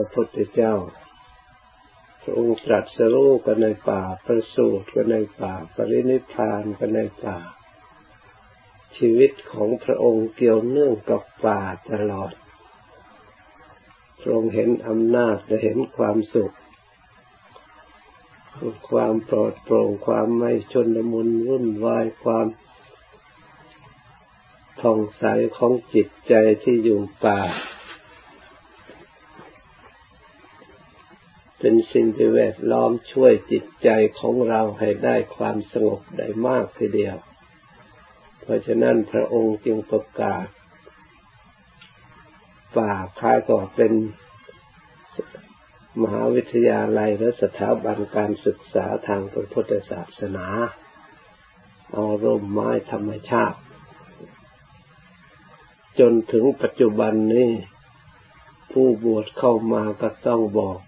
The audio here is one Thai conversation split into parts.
ระพุทธเจ้า พระองค์ตรัสรู้กันในป่า ประสูติกันในป่า ปรินิพพานกันในป่า ชีวิตของพระองค์เกี่ยวเนื่องกับป่าตลอด พระองค์เห็นอำนาจและเห็นความสุข ความปลอดโปร่งความไม่ชนมุนวุ่นวายความท่องใสของจิตใจที่อยู่ป่า เป็นสิ่งที่แวดล้อมช่วยจิตใจของเราให้ได้ความสงบได้มากทีเดียว เพราะฉะนั้นพระองค์จึงประกาศ ป่าคายก็เป็นมหาวิทยาลัยและสถาบันการศึกษาทางพระพุทธศาสนาเอาร่มไม้ธรรมชาติ จนถึงปัจจุบันนี้ ผู้บวชเข้ามาก็ต้องบอก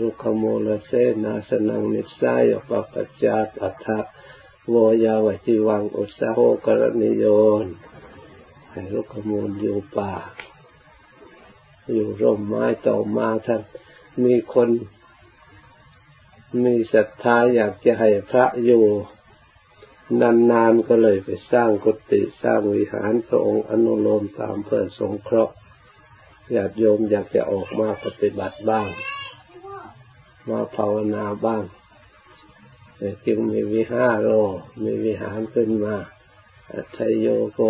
รุขโมลเสนาสนังนิสัยปปัจจาตัทะโวยาวจิวังอุสาโหกรณิโยนให้รุขโมลอยู่ป่า อยู่ร่มไม้ต่อมาท่านมีคนมีศรัทธาอยากจะให้พระอยู่นานๆก็เลยไปสร้างกุฏิสร้างวิหารพระองค์อนุโลมตามเพื่อสงเคราะห์ญาติโยมอยากจะออกมาปฏิบัติบ้าง มาภาวนาบ้างจึงมีวิหารโรมีวิหารขึ้นมา อัตโยโก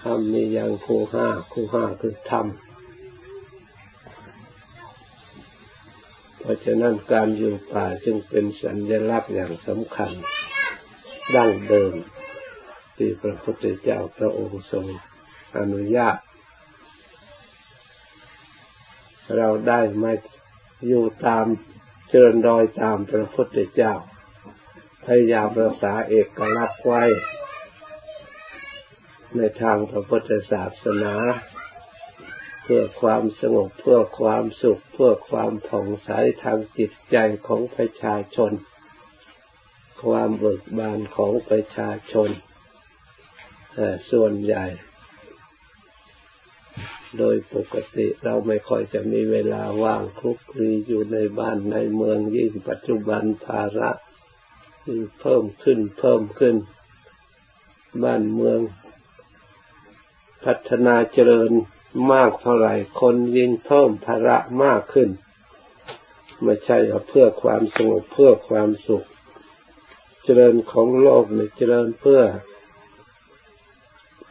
ทำมีอย่างคูห้าคูห้าคือธรรมเพราะฉะนั้นการอยู่ป่าจึงเป็นสัญลักษณ์อย่างสำคัญ ดั้งเดิม ที่พระพุทธเจ้าพระองค์ทรงอนุญาต เราได้ไมา อยู่ตามเจริญรอยตามพระพุทธเจ้า พยายามรักษาเอกลักษณ์ไว้ ในทางพระพุทธศาสนา เพื่อความสงบเพื่อความสุข เพื่อความผ่องใสทางจิตใจของประชาชน ความเบิกบานของประชาชนส่วนใหญ่ โดยปกติเราไม่ค่อยจะมีเวลาว่างคลุกคลีอยู่ในบ้านในเมืองยิ่งปัจจุบันภาระเพิ่มขึ้นเพิ่มขึ้น บ้านเมือง พัฒนาเจริญมากเท่าไหร่คนยิ่งเพิ่มภาระมากขึ้น ไม่ใช่เพื่อความสงบเพื่อความสุข เจริญของโลกเนี่ยเจริญเพื่อ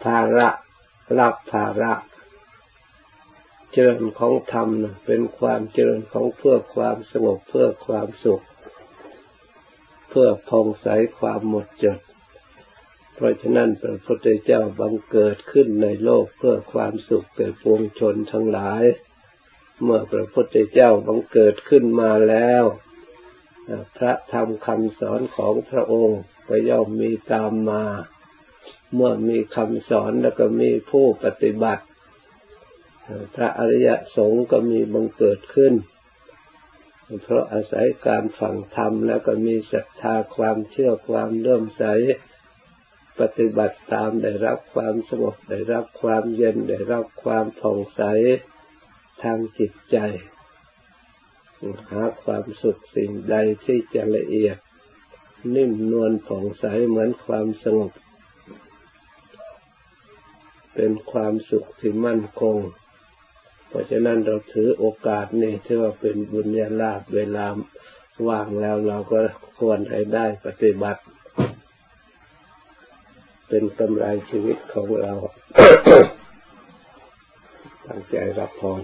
ภาระรับภาระ เจริญของธรรมเป็นความเจริญของเพื่อความสงบเพื่อความสุข เพื่อพองใสความหมดจด เพราะฉะนั้นพระพุทธเจ้าบังเกิดขึ้นในโลกเพื่อความสุขแก่ปวงชนทั้งหลาย เมื่อพระพุทธเจ้าบังเกิดขึ้นมาแล้ว พระธรรมคำสอนของพระองค์ก็ย่อมมีตามมา เมื่อมีคำสอนแล้วก็มีผู้ปฏิบัติ พระอริยสงฆ์ก็มีบังเกิดขึ้น เพราะอาศัยการฝังธรรมแล้วก็มีศรัทธาความเชื่อความเลื่อมใสปฏิบัติตามได้รับความสงบได้รับความเย็นได้รับความผ่องใสทางจิตใจ หาความสุขสิ่งใดที่จะละเอียด นิ่มนวลผ่องใสเหมือนความสงบ เป็นความสุขที่มั่นคง เพราะฉะนั้นเราถือโอกาสนี้ที่ว่าเป็นบุญญาลาภเวลาว่างแล้วเราก็ควรให้ได้ปฏิบัติ เป็นกำไรชีวิตของเรา ตั้งใจรับพร